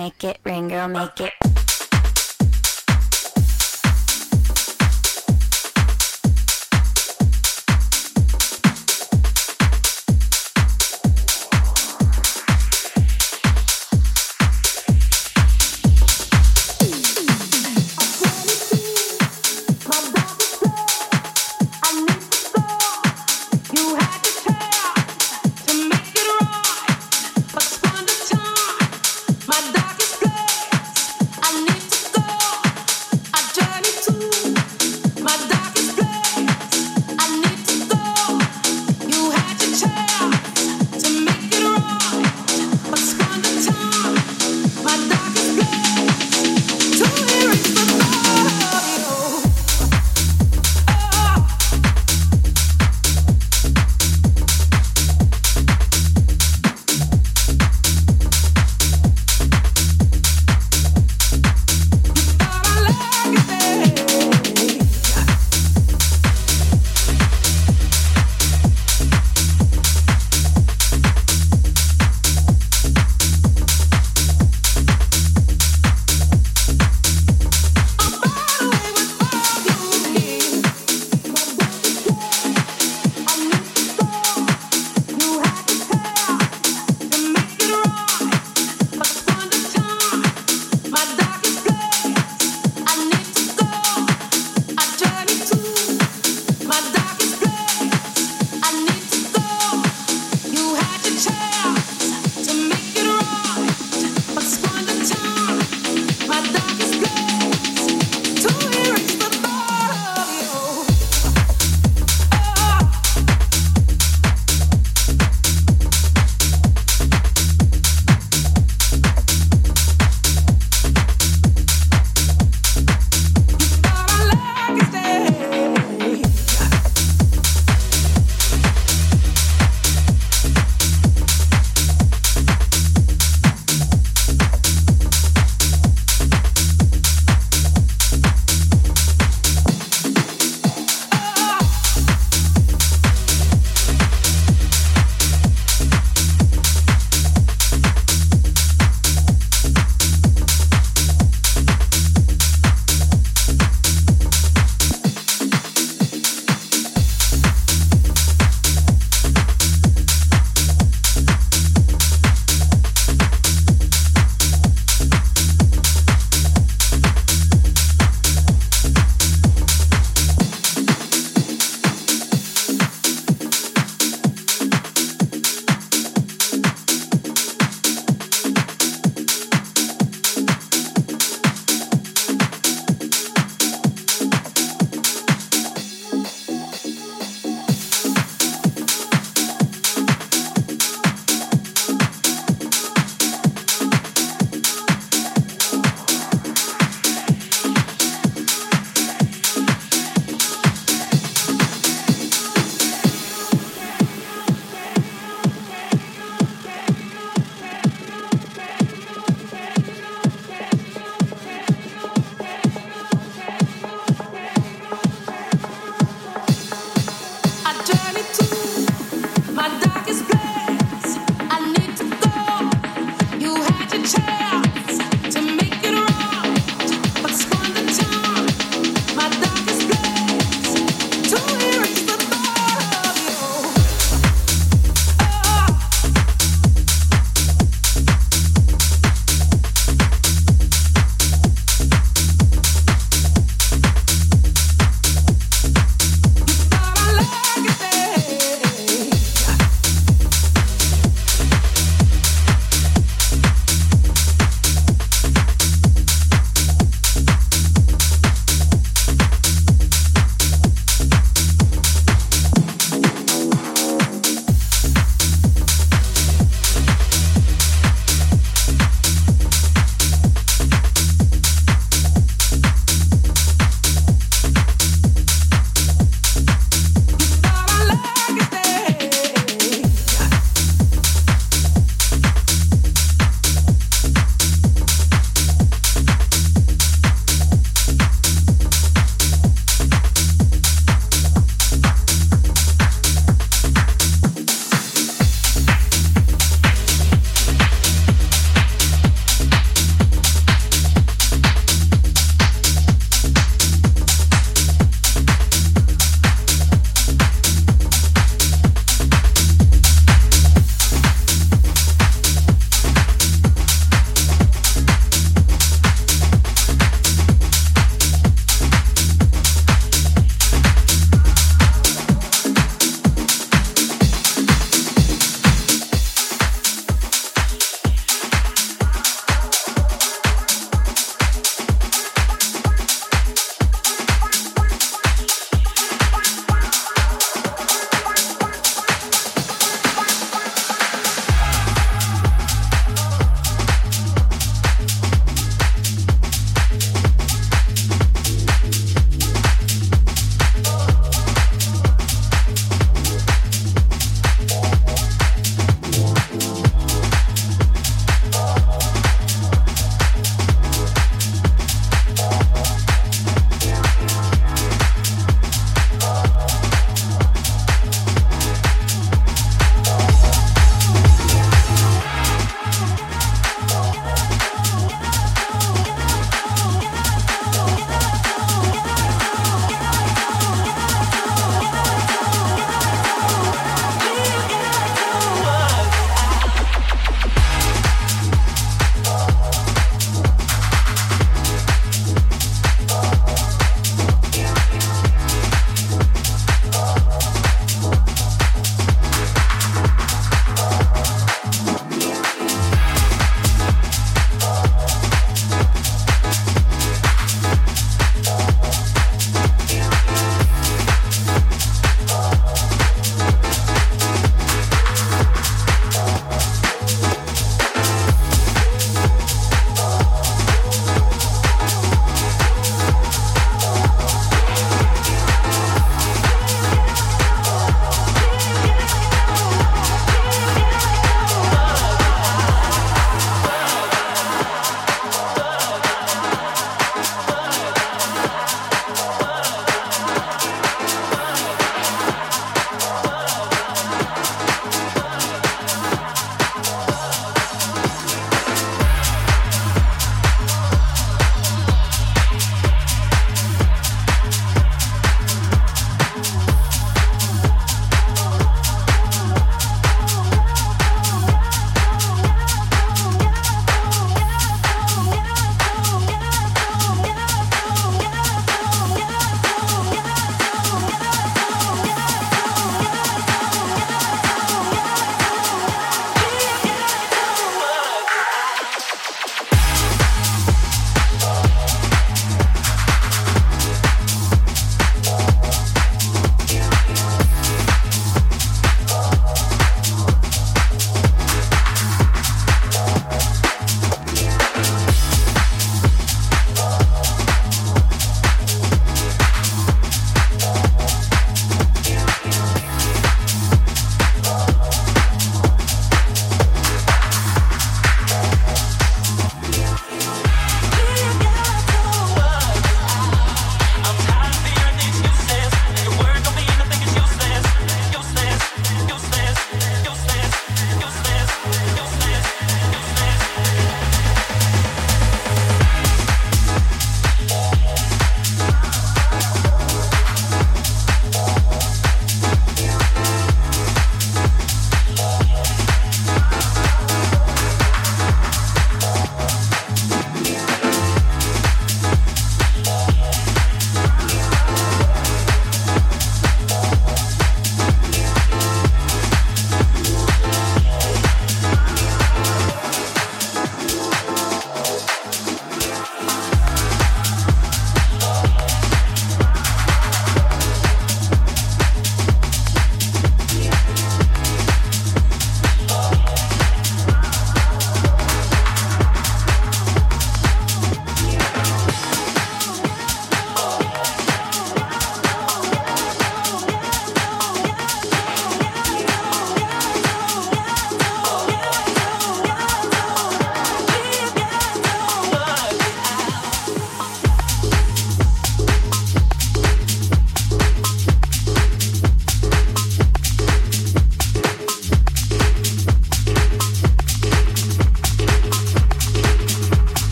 make it, rain girl, make it.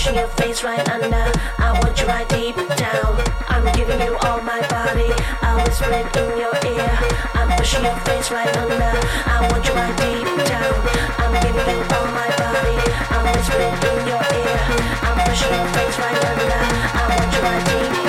pushing your face right under. I want you right deep down. I'm giving you all my body. I whisper it in your ear. I'm pushing your face right under. I want you right deep down. I'm giving you all my body. I whisper it in your ear. I'm pushing your face right under. I want you right deep.